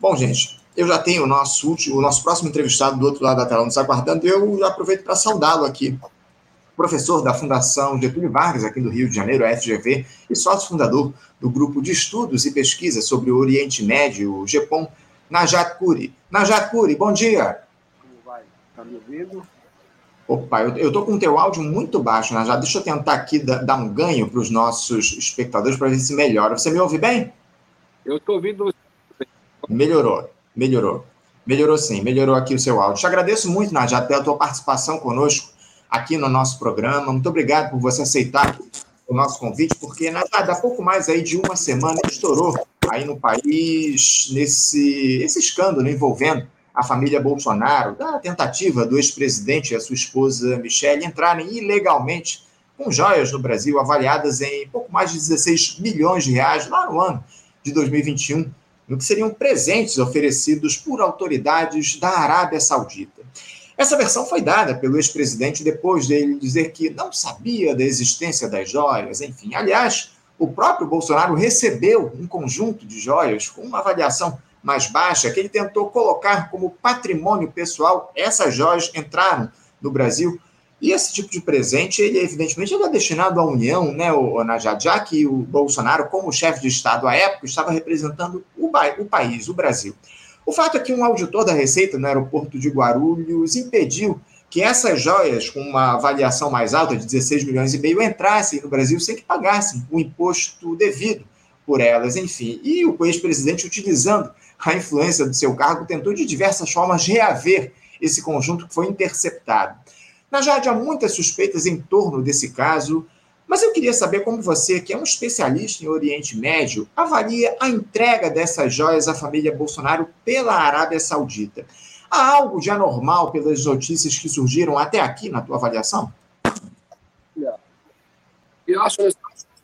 Bom, gente, eu já tenho o nosso último, o nosso próximo entrevistado do outro lado da tela nos aguardando, e eu aproveito para saudá-lo aqui. Professor da Fundação Getúlio Vargas, aqui do Rio de Janeiro, FGV, e sócio fundador do grupo de estudos e pesquisa sobre o Oriente Médio, o GEPOM, Najat Kuri. Najat Kuri, bom dia. Como vai? Está me ouvindo? Opa, eu estou com o teu áudio muito baixo, Najat. Deixa eu tentar aqui dar um ganho para os nossos espectadores para ver se melhora. Você me ouve bem? Eu estou ouvindo. Melhorou. Melhorou. Melhorou sim, melhorou aqui o seu áudio. Te agradeço muito, Najat, pela tua participação conosco aqui no nosso programa. Muito obrigado por você aceitar o nosso convite, porque Najat, há pouco mais aí de uma semana estourou aí no país nesse esse escândalo envolvendo a família Bolsonaro, da tentativa do ex-presidente e a sua esposa Michelle entrarem ilegalmente com joias no Brasil avaliadas em pouco mais de 16 milhões de reais lá no ano de 2021 no que seriam presentes oferecidos por autoridades da Arábia Saudita. Essa versão foi dada pelo ex-presidente depois dele dizer que não sabia da existência das joias, enfim. Aliás, o próprio Bolsonaro recebeu um conjunto de joias com uma avaliação mais baixa que ele tentou colocar como patrimônio pessoal. Essas joias entraram no Brasil e esse tipo de presente, ele evidentemente era destinado à União, né, o, Najad, já que o Bolsonaro, como chefe de Estado à época, estava representando o, o país, o Brasil. O fato é que um auditor da Receita no aeroporto de Guarulhos impediu que essas joias, com uma avaliação mais alta de 16 milhões e meio, entrassem no Brasil sem que pagassem o imposto devido por elas, enfim. E o ex-presidente, utilizando a influência do seu cargo, tentou de diversas formas reaver esse conjunto que foi interceptado. Na Jade, há muitas suspeitas em torno desse caso, mas eu queria saber como você, que é um especialista em Oriente Médio, avalia a entrega dessas joias à família Bolsonaro pela Arábia Saudita. Há algo de anormal pelas notícias que surgiram até aqui na tua avaliação? Eu acho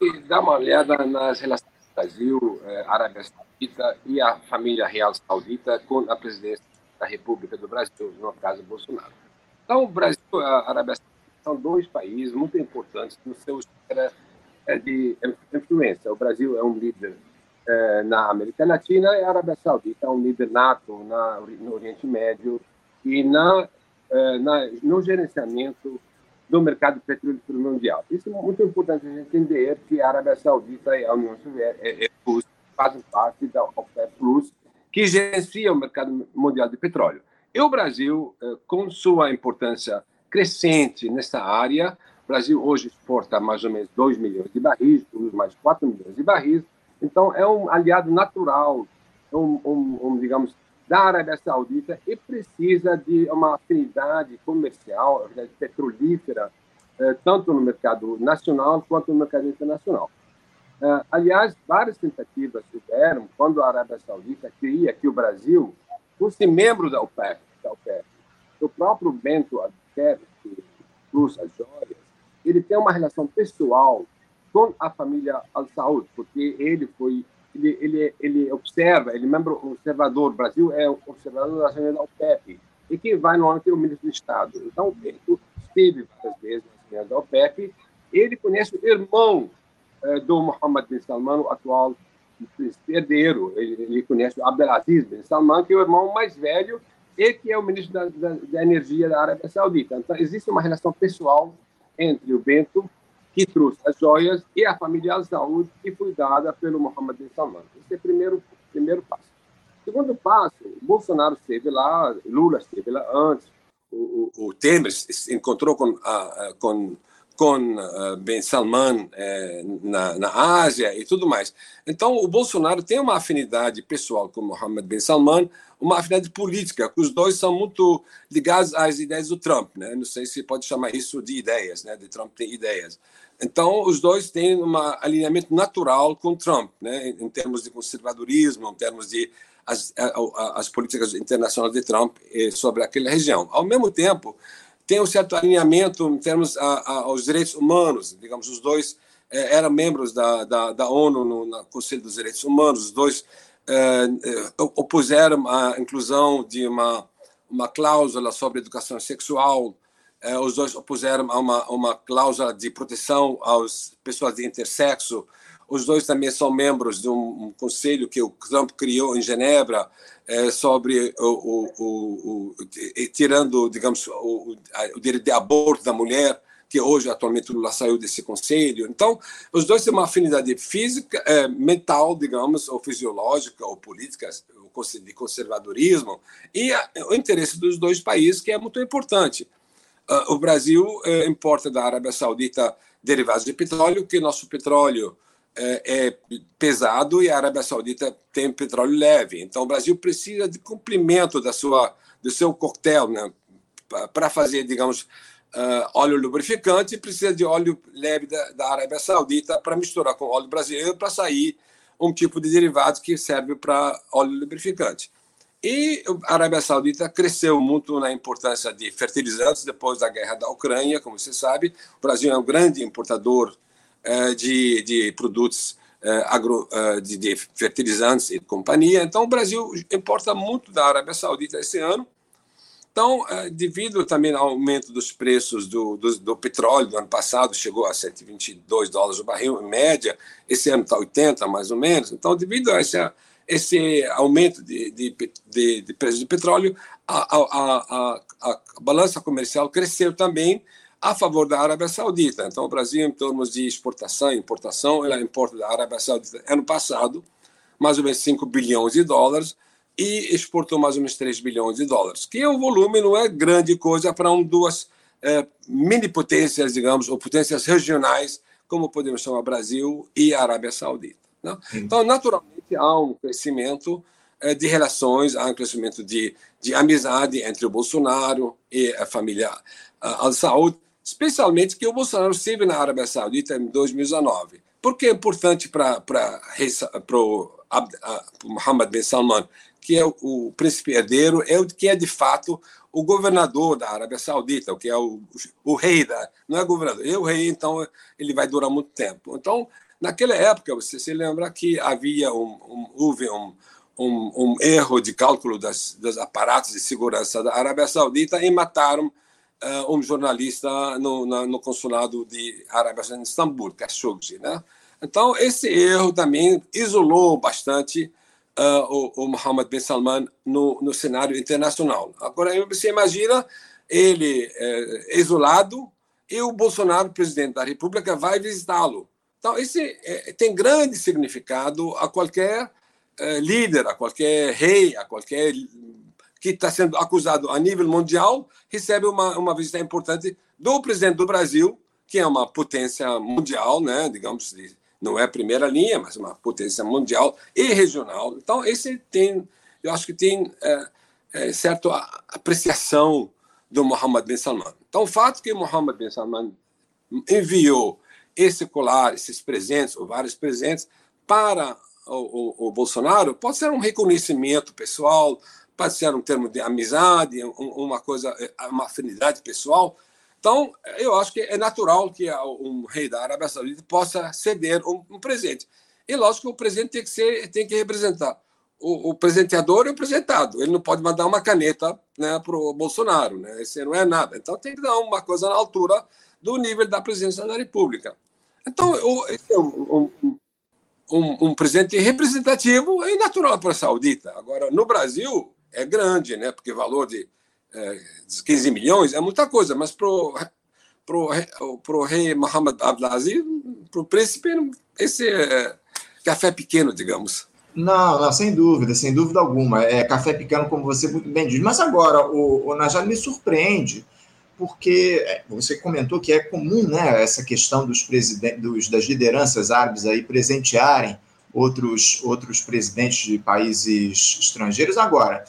que dá uma olhada nas relações do Brasil, eh, Arábia Saudita e a família real saudita com a presidência da República do Brasil, no caso Bolsonaro. Então, o Brasil e a Arábia Saudita são dois países muito importantes no seu esfera é, de influência. O Brasil é um líder é, na América Latina e a Arábia Saudita é um líder nato na, no Oriente Médio e na, é, na, no gerenciamento do mercado petrolífero mundial. Isso é muito importante a gente entender que a Arábia Saudita e a União Soviética fazem parte da OPEP Plus, que gerencia o mercado mundial de petróleo. E o Brasil, eh, com sua importância crescente nessa área, o Brasil hoje exporta mais ou menos 2 milhões de barris, mais 4 milhões de barris, então é um aliado natural, um, um, um, digamos, da Arábia Saudita e precisa de uma afinidade comercial, afinidade petrolífera, eh, tanto no mercado nacional quanto no mercado internacional. Eh, aliás, várias tentativas tiveram quando a Arábia Saudita queria que o Brasil fosse membro da OPEC O próprio Bento Albuquerque, que trouxe as joias, ele tem uma relação pessoal com a família Al-Saud, porque ele foi ele, ele, ele observa, ele é membro observador, o Brasil é observador da reunião da OPEP, e quem vai normalmente é o ministro do Estado. Então, Bento esteve várias vezes na reunião da OPEP, ele conhece o irmão eh, do Mohammed bin Salman, o atual herdeiro, ele, ele conhece o Abdelaziz bin Salman, que é o irmão mais velho e que é o ministro da, da, da, Energia da Arábia Saudita. Então, existe uma relação pessoal entre o Bento, que trouxe as joias, e a família Al-Saud, que foi dada pelo Mohammed bin Salman. Esse é o primeiro, primeiro passo. Segundo passo, Bolsonaro esteve lá, Lula esteve lá antes, o, o, o Temer encontrou com, uh, com com uh, Ben Salman eh, na, na Ásia e tudo mais. Então, o Bolsonaro tem uma afinidade pessoal com Mohammed Ben Salman, uma afinidade política, que os dois são muito ligados às ideias do Trump. Né? Não sei se pode chamar isso de ideias, né? de Trump tem ideias. Então, os dois têm um alinhamento natural com Trump, né? em termos de conservadorismo, em termos de as, as políticas internacionais de Trump eh, sobre aquela região. Ao mesmo tempo, tem um certo alinhamento em termos a, a, aos direitos humanos. Digamos, os dois é, eram membros da, da, da ONU no, no, Conselho dos Direitos Humanos, os dois é, opuseram a inclusão de uma, uma cláusula sobre educação sexual, é, os dois opuseram a uma, uma cláusula de proteção às pessoas de intersexo, Os dois também são membros de um, conselho que o Trump criou em Genebra é, sobre o, o, o, o, tirando, digamos, o, direito de aborto da mulher, que hoje atualmente Lula saiu desse conselho. Então, os dois têm uma afinidade física, é, mental, digamos, ou fisiológica ou política, de conservadorismo e a, o interesse dos dois países que é muito importante. Uh, o Brasil uh, importa da Arábia Saudita derivados de petróleo, que nosso petróleo é, é pesado e a Arábia Saudita tem petróleo leve. Então, o Brasil precisa de cumprimento da sua, do seu coquetel, né? Para fazer, digamos, uh, óleo lubrificante, precisa de óleo leve da, da Arábia Saudita para misturar com óleo brasileiro para sair um tipo de derivado que serve para óleo lubrificante. E a Arábia Saudita cresceu muito na importância de fertilizantes depois da guerra da Ucrânia, como você sabe. O Brasil é um grande importador de, de produtos eh, agro, eh, de, de, fertilizantes e companhia. Então, o Brasil importa muito da Arábia Saudita esse ano. Então, devido também ao aumento dos preços do, do, do petróleo do ano passado, chegou a 122 dólares o barril em média, esse ano está 80 mais ou menos. Então, devido a esse, esse aumento de, de, de, de petróleo, a, a, a, a, balança comercial cresceu também a favor da Arábia Saudita. Então, o Brasil, em termos de exportação e importação, ela importa da Arábia Saudita ano passado mais ou menos 5 bilhões de dólares e exportou mais ou menos 3 bilhões de dólares, que é um volume, não é grande coisa para um, duas é, mini potências, digamos, ou potências regionais, como podemos chamar Brasil e Arábia Saudita. Né? Então, naturalmente, há um crescimento é, de relações, há um crescimento de, de amizade entre o Bolsonaro e a família Al-Saud, especialmente que o Bolsonaro esteve na Arábia Saudita em 2019. Por que é importante para o Mohammed bin Salman, que é o, o, príncipe herdeiro, é o que é de fato o governador da Arábia Saudita, o que é o, o rei da, não é governador, é o rei, então ele vai durar muito tempo. Então, naquela época, você se lembra que havia um, um houve um, um, um, erro de cálculo das, dos aparatos de segurança da Arábia Saudita e mataram uh, um jornalista no, na, no consulado de Arábia Saudita em Istambul, Khashoggi, né? Então, esse erro também isolou bastante uh, o, o Mohammed bin Salman no, no cenário internacional. Agora, você imagina ele é, isolado e o Bolsonaro, presidente da República, vai visitá-lo. Então, esse é, tem grande significado a qualquer é, líder, a qualquer rei, a qualquer que está sendo acusado a nível mundial, recebe uma, uma visita importante do presidente do Brasil, que é uma potência mundial, né, digamos, não é a primeira linha, mas uma potência mundial e regional. Então, esse tem, eu acho que tem é, é, certa apreciação do Mohammed bin Salman. Então, o fato que Mohammed bin Salman enviou esse colar, esses presentes, ou vários presentes, para o, o, o Bolsonaro, pode ser um reconhecimento pessoal, pode ser um termo de amizade, uma coisa, uma afinidade pessoal. Então, eu acho que é natural que um rei da Arábia Saudita possa ceder um, presente. E lógico que o presente tem que ser, tem que representar o, o presenteador e o presentado. Ele não pode mandar uma caneta né, para o Bolsonaro, né? Esse não é nada. Então tem que dar uma coisa na altura do nível da presidência da República. Então, é um, um, um, um presente representativo e natural para a Saudita. Agora, no Brasil, é grande, né? Porque valor de, é, 15 milhões é muita coisa, mas para o pro rei Mohammed Abdelaziz, para o príncipe, esse é café pequeno, digamos. Não, não, sem dúvida, sem dúvida alguma. É café pequeno, como você muito bem diz. Mas agora, o, o Najad me surpreende, porque é, você comentou que é comum né, essa questão dos, dos das lideranças árabes aí presentearem outros, outros presidentes de países estrangeiros. Agora,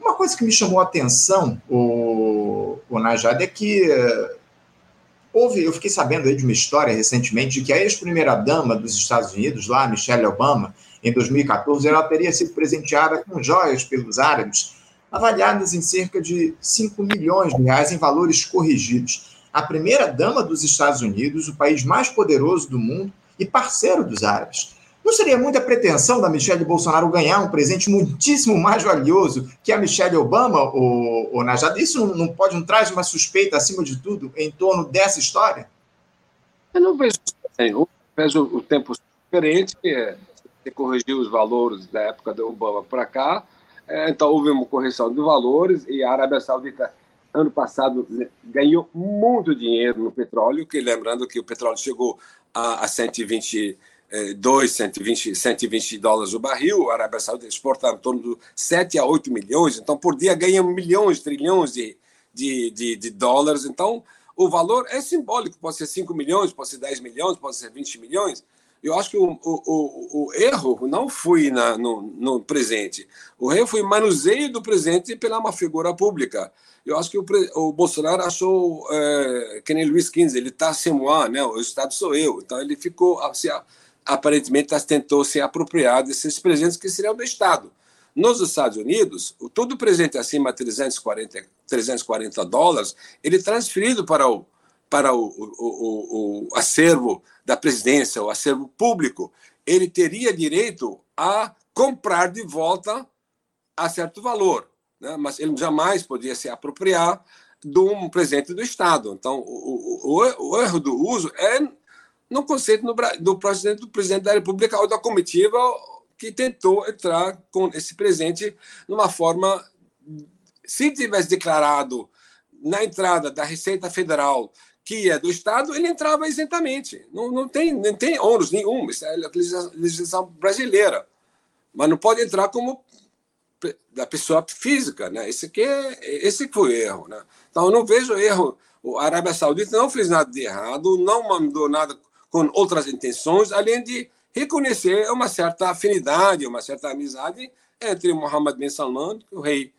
uma coisa que me chamou a atenção, o, o Najad, é que uh, houve, eu fiquei sabendo aí de uma história recentemente de que a ex-primeira-dama dos Estados Unidos, lá, Michelle Obama, em 2014, ela teria sido presenteada com joias pelos árabes, avaliadas em cerca de 5 milhões de reais em valores corrigidos. A primeira-dama dos Estados Unidos, o país mais poderoso do mundo e parceiro dos árabes. Não seria muita pretensão da Michelle Bolsonaro ganhar um presente muitíssimo mais valioso que a Michelle Obama, ou, ou Najad? Isso não, não pode, não traz uma suspeita, acima de tudo, em torno dessa história? Eu não vejo. Eu vejo o tempo diferente, é, você corrigiu os valores da época do Obama para cá, é, então houve uma correção de valores e a Arábia Saudita ano passado ganhou muito dinheiro no petróleo, que lembrando que o petróleo chegou a, a 122, 120, 120 dólares o barril, a Arábia Saudita exporta em torno de 7 a 8 milhões, então por dia ganha milhões, trilhões de, de, de, de dólares, então o valor é simbólico, pode ser 5 milhões, pode ser 10 milhões, pode ser 20 milhões, eu acho que o, o, o erro não foi na, no, no, presente. O erro foi manuseio do presente pela uma figura pública. Eu acho que o, o Bolsonaro achou, é, que nem Luiz XV, ele está sem moi, né? o Estado sou eu. Então ele ficou, assim, aparentemente, tentou se apropriar desses presentes que seriam do Estado. Nos Estados Unidos, todo presente acima de 340, 340 dólares, ele é transferido para o, para o, o, o, o acervo da presidência, o acervo público, ele teria direito a comprar de volta a certo valor, né? mas ele jamais podia se apropriar de um presente do Estado. Então, o, o, o erro do uso é no conceito no, do, presidente, do presidente da República ou da comitiva que tentou entrar com esse presente numa forma. Se tivesse declarado na entrada da Receita Federal que é do Estado, ele entrava isentamente. Não, não, tem, não tem ônus nenhum, isso é legislação brasileira. Mas não pode entrar como da pessoa física, né? Esse que é, esse foi o erro, né? Então eu não vejo erro. A Arábia Saudita não fez nada de errado, não mandou nada com outras intenções, além de reconhecer uma certa afinidade, uma certa amizade entre Mohammed bin Salman, o rei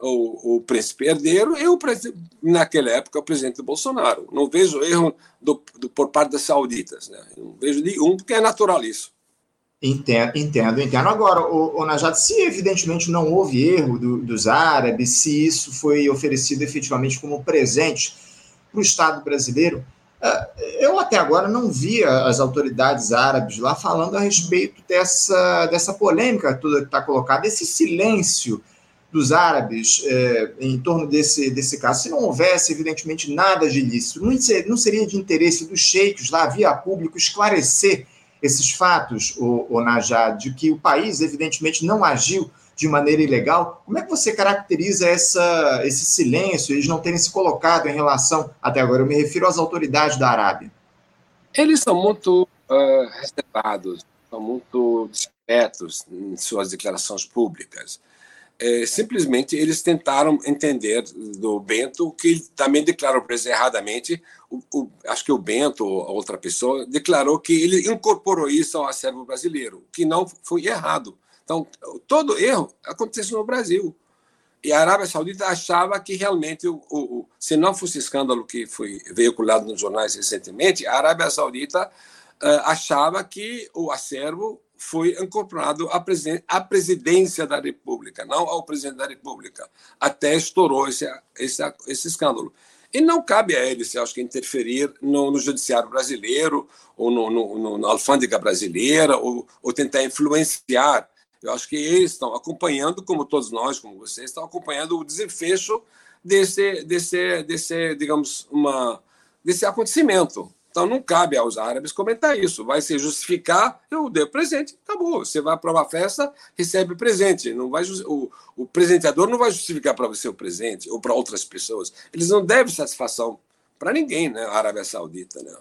o, o príncipe herdeiro e o naquela época o presidente Bolsonaro. Não vejo erro do, do, por parte das sauditas, né? Não vejo nenhum, porque é natural isso. Entendo, entendo, entendo. Agora, o, o Najat, se evidentemente não houve erro do, dos árabes, se isso foi oferecido efetivamente como presente para o Estado brasileiro, é, eu até agora não via as autoridades árabes lá falando a respeito dessa, dessa polêmica toda que está colocada, esse silêncio dos árabes é, em torno desse, desse caso, se não houvesse, evidentemente, nada de ilícito, não, não seria de interesse dos sheiks lá, via público, esclarecer esses fatos, o, o Najad, de que o país, evidentemente, não agiu de maneira ilegal. Como é que você caracteriza essa, esse silêncio, eles não terem se colocado em relação, até agora, eu me refiro às autoridades da Arábia? Eles são muito uh, reservados, são muito discretos em suas declarações públicas é, simplesmente eles tentaram entender do Bento, que também declarou eles erradamente, o, o, acho que o Bento ou outra pessoa declarou que ele incorporou isso ao acervo brasileiro, que não foi errado. Então, todo erro acontece no Brasil. E a Arábia Saudita achava que realmente, o, o, se não fosse escândalo que foi veiculado nos jornais recentemente, a Arábia Saudita uh, achava que o acervo foi incorporado à, presen à presidência da República, não ao presidente da República. Até estourou esse, esse, esse escândalo. E não cabe a eles, eu acho que, interferir no, no judiciário brasileiro, ou no, no, na alfândega brasileira, ou, ou tentar influenciar. Eu acho que eles estão acompanhando, como todos nós, como vocês, estão acompanhando o desfecho desse, desse, desse digamos, uma, desse acontecimento. Então não cabe aos árabes comentar isso. Vai se justificar, eu dei presente, acabou. Você vai para uma festa, recebe presente. Não vai o, o presenteador não vai justificar para você o presente ou para outras pessoas. Eles não devem satisfação para ninguém, né? A Arábia Saudita, né?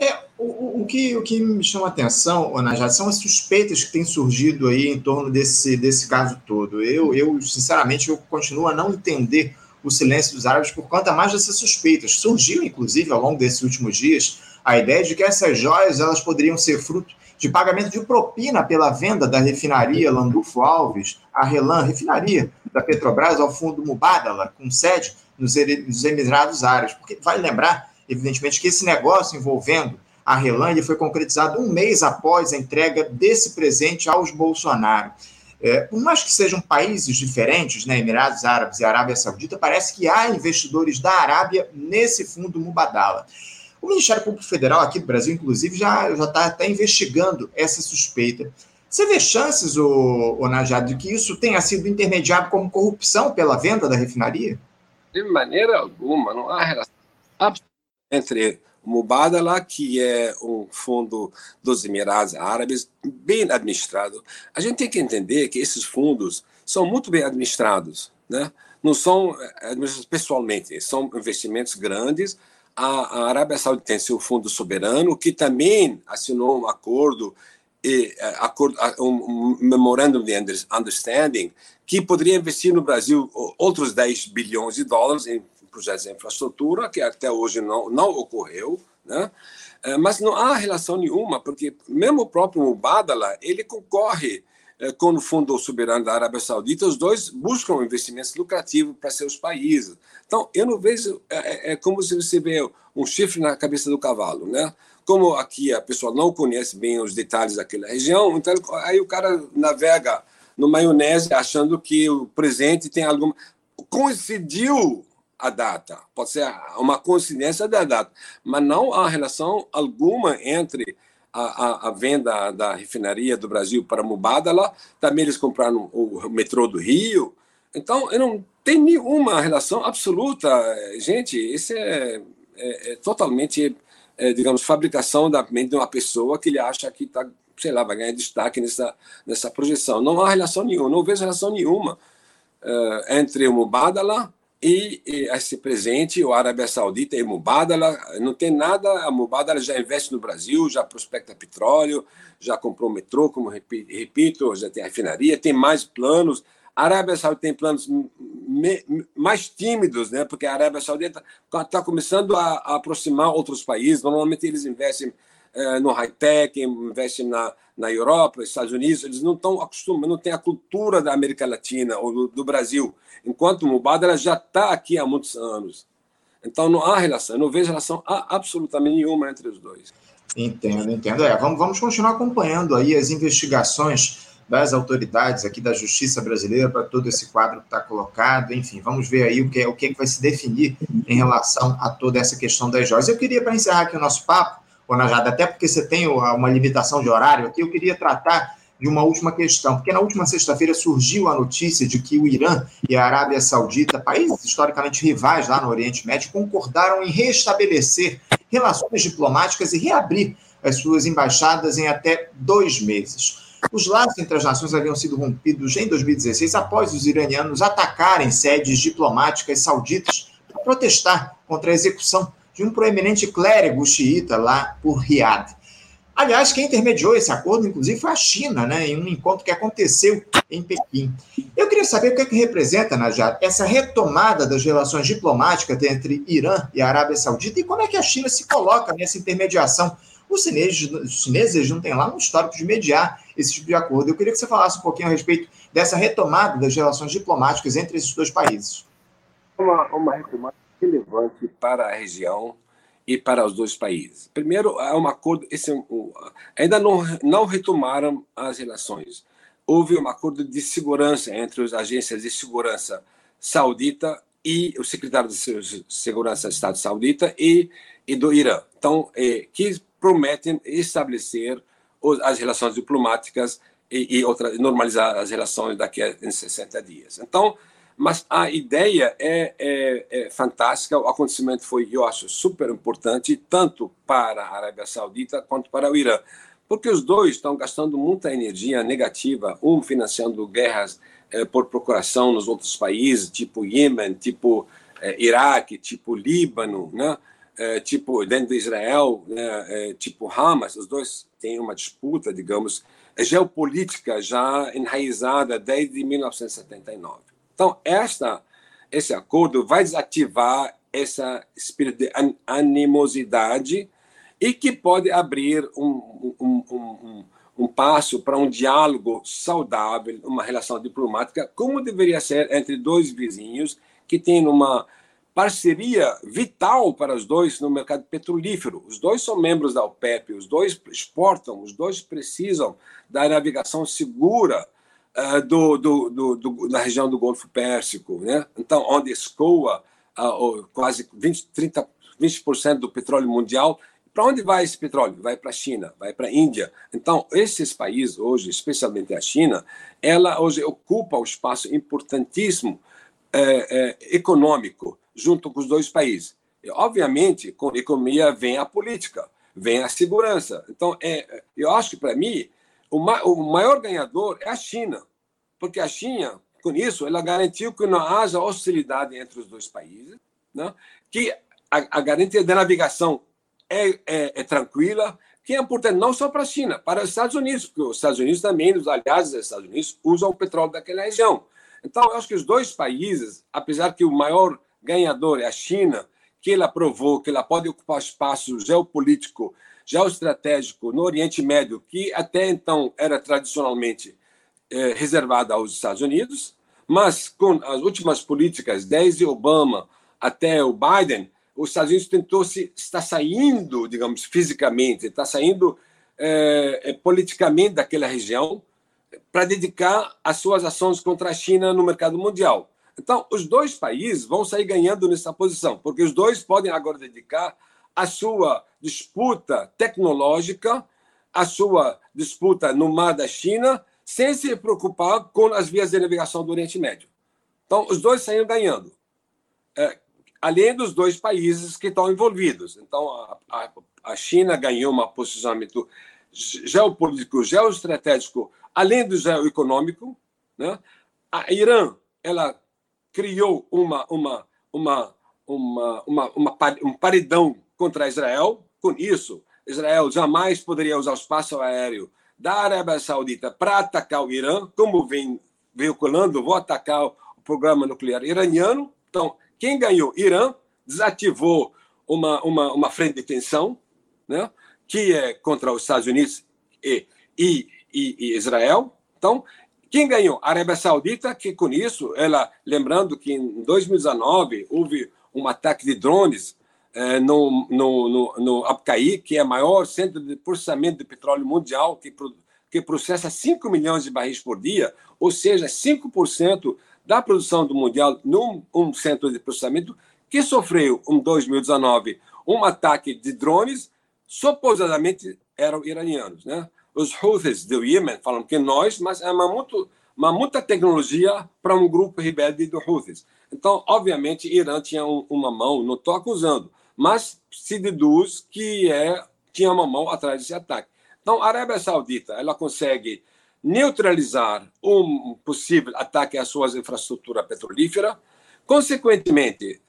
É, o, o, que, o que me chama a atenção, Najat, são as suspeitas que têm surgido aí em torno desse, desse caso todo. Eu, eu, sinceramente, eu continuo a não entender o silêncio dos árabes por conta mais dessas suspeitas. Surgiu, inclusive, ao longo desses últimos dias, a ideia de que essas joias elas poderiam ser fruto de pagamento de propina pela venda da refinaria Landulfo Alves, a Relan, refinaria da Petrobras, ao fundo Mubadala, com sede nos Emirados Árabes. Porque vale lembrar, evidentemente, que esse negócio envolvendo a Relan ele foi concretizado um mês após a entrega desse presente aos Bolsonaro. É, por mais que sejam países diferentes, né, Emirados Árabes e Arábia Saudita, parece que há investidores da Arábia nesse fundo Mubadala. O Ministério Público Federal aqui do Brasil, inclusive, já está até investigando essa suspeita. Você vê chances, o, o Najad, de que isso tenha sido intermediado como corrupção pela venda da refinaria? De maneira alguma, não há relação entre Mubadala, que é um fundo dos Emirados Árabes, bem administrado. A gente tem que entender que esses fundos são muito bem administrados, né? não são eh, administrados pessoalmente, são investimentos grandes. A, Arábia Saudita tem seu fundo soberano, que também assinou um acordo eh, acordo, um memorandum de understanding que poderia investir no Brasil outros 10 bilhões de dólares em projetos de infraestrutura, que até hoje não, não ocorreu, né? É, mas não há relação nenhuma, porque mesmo o próprio Mubadala, ele concorre é, com o Fundo Soberano da Arábia Saudita, os dois buscam investimentos lucrativos para seus países. Então, eu não vejo, é, é, é como se você vê um chifre na cabeça do cavalo, né? Como aqui a pessoa não conhece bem os detalhes daquela região, então aí o cara navega no maionese achando que o presente tem alguma... Coincidiu a data, pode ser uma coincidência da data, mas não há relação alguma entre a, a, a, venda da refinaria do Brasil para Mubadala, também eles compraram o metrô do Rio, então eu não tem nenhuma relação absoluta, gente, isso é, é, é totalmente, é, digamos, fabricação da mente de uma pessoa que ele acha que está, sei lá, vai ganhar destaque nessa, nessa projeção. Não há relação nenhuma, não vejo relação nenhuma uh, entre o Mubadala e, e esse presente, o Arábia Saudita e Mubadala, não tem nada, a Mubadala já investe no Brasil, já prospecta petróleo, já comprou metrô, como repito, já tem refinaria, tem mais planos. A Arábia Saudita tem planos me, mais tímidos, né? porque a Arábia Saudita está tá começando a, a, aproximar outros países. Normalmente eles investem no high-tech, investem na, na Europa, Estados Unidos. Eles não estão acostumados, não têm a cultura da América Latina ou do, do Brasil enquanto o Mubadala já está aqui há muitos anos. Então não há relação, não vejo relação absolutamente nenhuma entre os dois. Entendo, entendo. É, vamos, vamos continuar acompanhando aí as investigações das autoridades aqui da Justiça Brasileira para todo esse quadro que está colocado. Enfim, vamos ver aí o que, o que vai se definir em relação a toda essa questão das joias. Eu queria, para encerrar aqui o nosso papo, Najada, até porque você tem uma limitação de horário aqui, eu queria tratar de uma última questão, porque na última sexta-feira surgiu a notícia de que o Irã e a Arábia Saudita, países historicamente rivais lá no Oriente Médio, concordaram em restabelecer relações diplomáticas e reabrir as suas embaixadas em até dois meses. Os laços entre as nações haviam sido rompidos em 2016 após os iranianos atacarem sedes diplomáticas sauditas para protestar contra a execução de um proeminente clérigo xiita lá por Riad. Aliás, quem intermediou esse acordo, inclusive, foi a China, né, em um encontro que aconteceu em Pequim. Eu queria saber o que, é que representa, Najat, essa retomada das relações diplomáticas entre Irã e a Arábia Saudita e como é que a China se coloca nessa intermediação. Os chineses, os chineses não têm lá um histórico de mediar esse tipo de acordo. Eu queria que você falasse um pouquinho a respeito dessa retomada das relações diplomáticas entre esses dois países. Uma, uma retomada relevante para a região e para os dois países. Primeiro, há um acordo, esse, é ainda não, não retomaram as relações. Houve um acordo de segurança entre as agências de segurança saudita e o secretário de Segurança do Estado saudita e, e do Irã. Então, é, que prometem estabelecer as relações diplomáticas e, e outra, normalizar as relações daqui a 60 dias. Então, mas a ideia é, é, é, fantástica. O acontecimento foi, eu acho, super importante, tanto para a Arábia Saudita quanto para o Irã, porque os dois estão gastando muita energia negativa, um financiando guerras é, por procuração nos outros países, tipo Iêmen, tipo é, Iraque, tipo Líbano, né? É, tipo dentro de Israel, né? tipo Hamas. Os dois têm uma disputa, digamos, geopolítica já enraizada desde 1979. Então, esta, esse acordo vai desativar essa espírito de animosidade e que pode abrir um, um, um, um passo para um diálogo saudável, uma relação diplomática, como deveria ser entre dois vizinhos que têm uma parceria vital para os dois no mercado petrolífero. Os dois são membros da OPEP, os dois exportam, os dois precisam da navegação segura uh, do, do, do, do, da região do Golfo Pérsico, né? então, onde escoa uh, quase 20, 30, 20% do petróleo mundial. Para onde vai esse petróleo? Vai para a China, vai para a Índia. Então, esses países hoje, especialmente a China, ela hoje ocupa um espaço importantíssimo é, é, econômico junto com os dois países. E, obviamente, com a economia vem a política, vem a segurança. Então, é, eu acho que, para mim, o, ma o maior ganhador é a China, porque a China, com isso, ela garantiu que não haja hostilidade entre os dois países, né? que a, a garantia da navegação é, é, é, tranquila, que é importante não só para a China, para os Estados Unidos, porque os Estados Unidos também, os aliados dos Estados Unidos, usam o petróleo daquela região. Então, eu acho que os dois países, apesar que o maior ganhador é a China, que ela provou que ela pode ocupar espaço geopolítico, geoestratégico no Oriente Médio, que até então era tradicionalmente é, reservada aos Estados Unidos, mas com as últimas políticas, desde Obama até o Biden, os Estados Unidos tentou se está saindo, digamos, fisicamente, está saindo é, é, politicamente daquela região para dedicar as suas ações contra a China no mercado mundial. Então, os dois países vão sair ganhando nessa posição, porque os dois podem agora dedicar a sua disputa tecnológica, a sua disputa no mar da China, sem se preocupar com as vias de navegação do Oriente Médio. Então, os dois saíram ganhando, é, além dos dois países que estão envolvidos. Então, a, a, a China ganhou um posicionamento geopolítico, geoestratégico, além do geoeconômico. Né? A Irã, ela criou uma, uma, uma, uma, uma, uma, um paredão contra Israel. Com isso, Israel jamais poderia usar o espaço aéreo da Arábia Saudita para atacar o Irã, como vem veiculando, vou atacar o programa nuclear iraniano. Então, quem ganhou? Irã desativou uma, uma, uma frente de tensão, né, que é contra os Estados Unidos e, e, e Israel. Então, quem ganhou? A Arábia Saudita, que com isso, ela, lembrando que em 2019 houve um ataque de drones no, no, no, no Abqai, que é o maior centro de processamento de petróleo mundial, que, que processa 5 milhões de barris por dia, ou seja, 5% da produção do mundial num um centro de processamento que sofreu em 2019 um ataque de drones, supostamente eram iranianos, né? os Houthis do Iêmen falam que nós, mas é uma, muito, uma muita tecnologia para um grupo rebelde do Houthis. Então, obviamente, Irã tinha um, uma mão, não estou acusando, mas se deduz que é, tinha uma mão atrás desse ataque. Então, a Arábia Saudita ela consegue neutralizar um possível ataque às suas infraestruturas petrolíferas, consequentemente,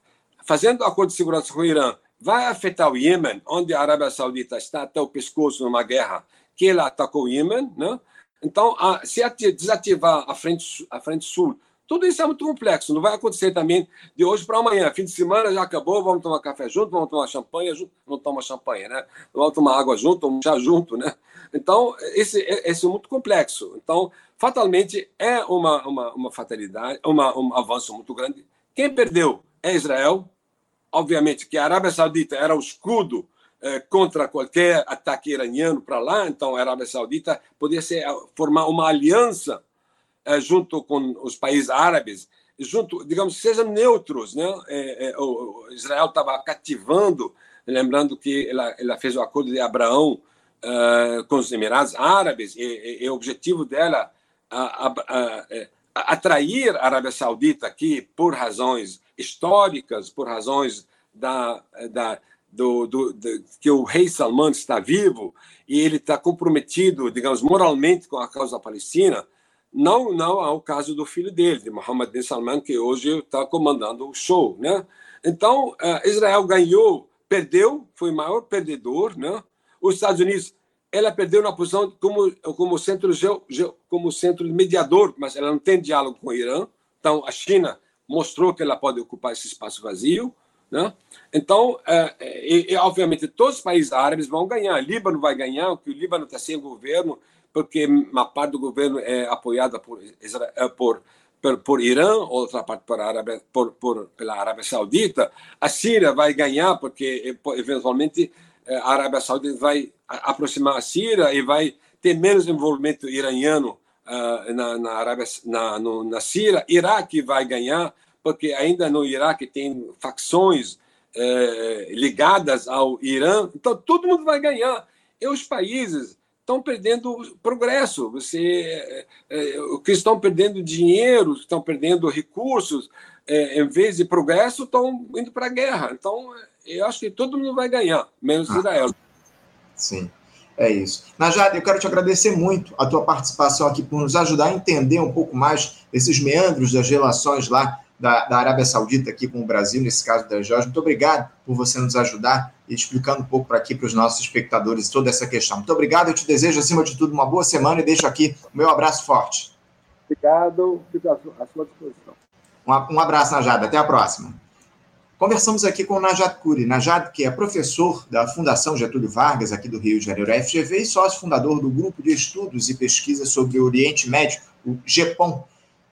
fazendo acordo de segurança com o Irã, vai afetar o Iêmen, onde a Arábia Saudita está até o pescoço numa guerra que ela atacou o Iêmen, né? Então, se desativar a frente, a frente sul, tudo isso é muito complexo. Não vai acontecer também de hoje para amanhã. Fim de semana já acabou, vamos tomar café junto, vamos tomar champanhe junto. Não toma champanhe, né? Vamos tomar água junto, vamos chá junto, né? Então, esse, esse é muito complexo. Então, fatalmente, é uma, uma, uma fatalidade, uma, um avanço muito grande. Quem perdeu é Israel. Obviamente que a Arábia Saudita era o escudo eh, contra qualquer ataque iraniano para lá, então a Arábia Saudita poderia ser, formar uma aliança junto com os países árabes, junto, digamos, sejam neutros, né? o Israel estava cativando, lembrando que ela, ela fez o acordo de Abraão com os Emirados Árabes e, o objetivo dela a, a, a, atrair a Arábia Saudita aqui por razões históricas, por razões da, da do, do, do, que o rei Salman está vivo e ele está comprometido, digamos, moralmente com a causa palestina, não não ao caso do filho dele, de Mohammed bin Salman, que hoje está comandando o show, né? Então, uh, Israel ganhou, perdeu, foi o maior perdedor, né? Os Estados Unidos, ela perdeu na posição como como centro como centro mediador, mas ela não tem diálogo com o Irã. Então, a China mostrou que ela pode ocupar esse espaço vazio. Né? Então, é, obviamente, todos os países árabes vão ganhar. O Líbano vai ganhar, porque o Líbano está sem governo, porque uma parte do governo é apoiada por, é, por, por, por Irã, outra parte por Arábia, por, por, pela Arábia Saudita. A Síria vai ganhar, porque eventualmente a Arábia Saudita vai aproximar a Síria e vai ter menos envolvimento iraniano uh, na, na, Arábia, na, no, na Síria. Iraque vai ganhar, porque ainda no Iraque tem facções é, ligadas ao Irã, então todo mundo vai ganhar. E os países estão perdendo progresso. Você, é, é, o que estão perdendo dinheiro, estão perdendo recursos, é, em vez de progresso, estão indo para a guerra. Então, eu acho que todo mundo vai ganhar, menos ah, Israel. Sim. É isso. Najad, eu quero te agradecer muito a tua participação aqui por nos ajudar a entender um pouco mais esses meandros das relações lá da, da Arábia Saudita aqui com o Brasil, nesse caso da Jorge. Muito obrigado por você nos ajudar e explicando um pouco para aqui para os nossos espectadores toda essa questão. Muito obrigado, eu te desejo, acima de tudo, uma boa semana e deixo aqui o meu abraço forte. Obrigado, fico à sua disposição. Um, um abraço, Najad, até a próxima. Conversamos aqui com o Najat Kuri. Najat, que é professor da Fundação Getúlio Vargas, aqui do Rio de Janeiro, FGV, e sócio fundador do Grupo de Estudos e Pesquisa sobre o Oriente Médio, o GEPOM,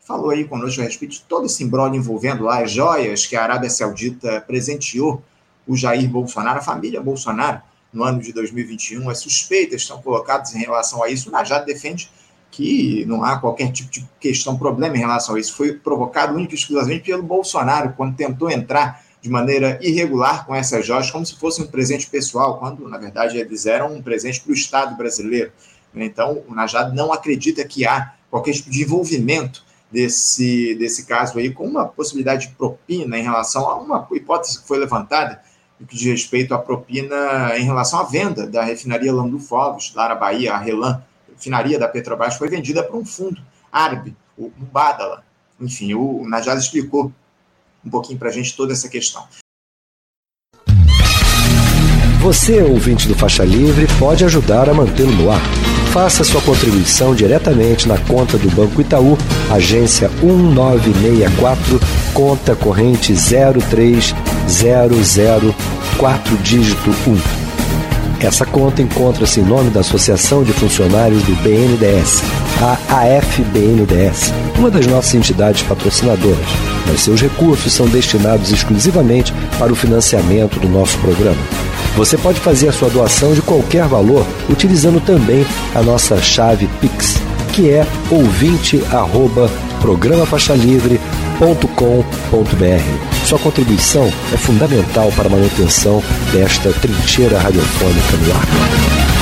falou aí conosco a respeito de todo esse embrólio envolvendo lá as joias que a Arábia Saudita presenteou o Jair Bolsonaro, a família Bolsonaro, no ano de 2021. As suspeitas estão colocadas em relação a isso. O Najat defende que não há qualquer tipo de questão, problema em relação a isso. Foi provocado único e exclusivamente pelo Bolsonaro, quando tentou entrar de maneira irregular com essas joias, como se fosse um presente pessoal, quando, na verdade, eles eram um presente para o Estado brasileiro. Então, o Najad não acredita que há qualquer tipo de envolvimento desse, desse caso aí, com uma possibilidade de propina em relação a uma hipótese que foi levantada, no que diz respeito à propina em relação à venda da refinaria Landu Fogos, lá na Bahia, a Relan, refinaria da Petrobras, foi vendida para um fundo árabe, o Mubadala. Enfim, o Najad explicou um pouquinho para a gente toda essa questão. Você, ouvinte do Faixa Livre, pode ajudar a mantê-lo no ar. Faça sua contribuição diretamente na conta do Banco Itaú, agência 1964, conta corrente 03004 dígito 1. Essa conta encontra-se em nome da Associação de Funcionários do BNDES, a AFBNDES, uma das nossas entidades patrocinadoras, mas seus recursos são destinados exclusivamente para o financiamento do nosso programa. Você pode fazer a sua doação de qualquer valor utilizando também a nossa chave Pix, que é ouvinte@programafaixalivre.com.br. Sua contribuição é fundamental para a manutenção desta trincheira radiofônica no ar.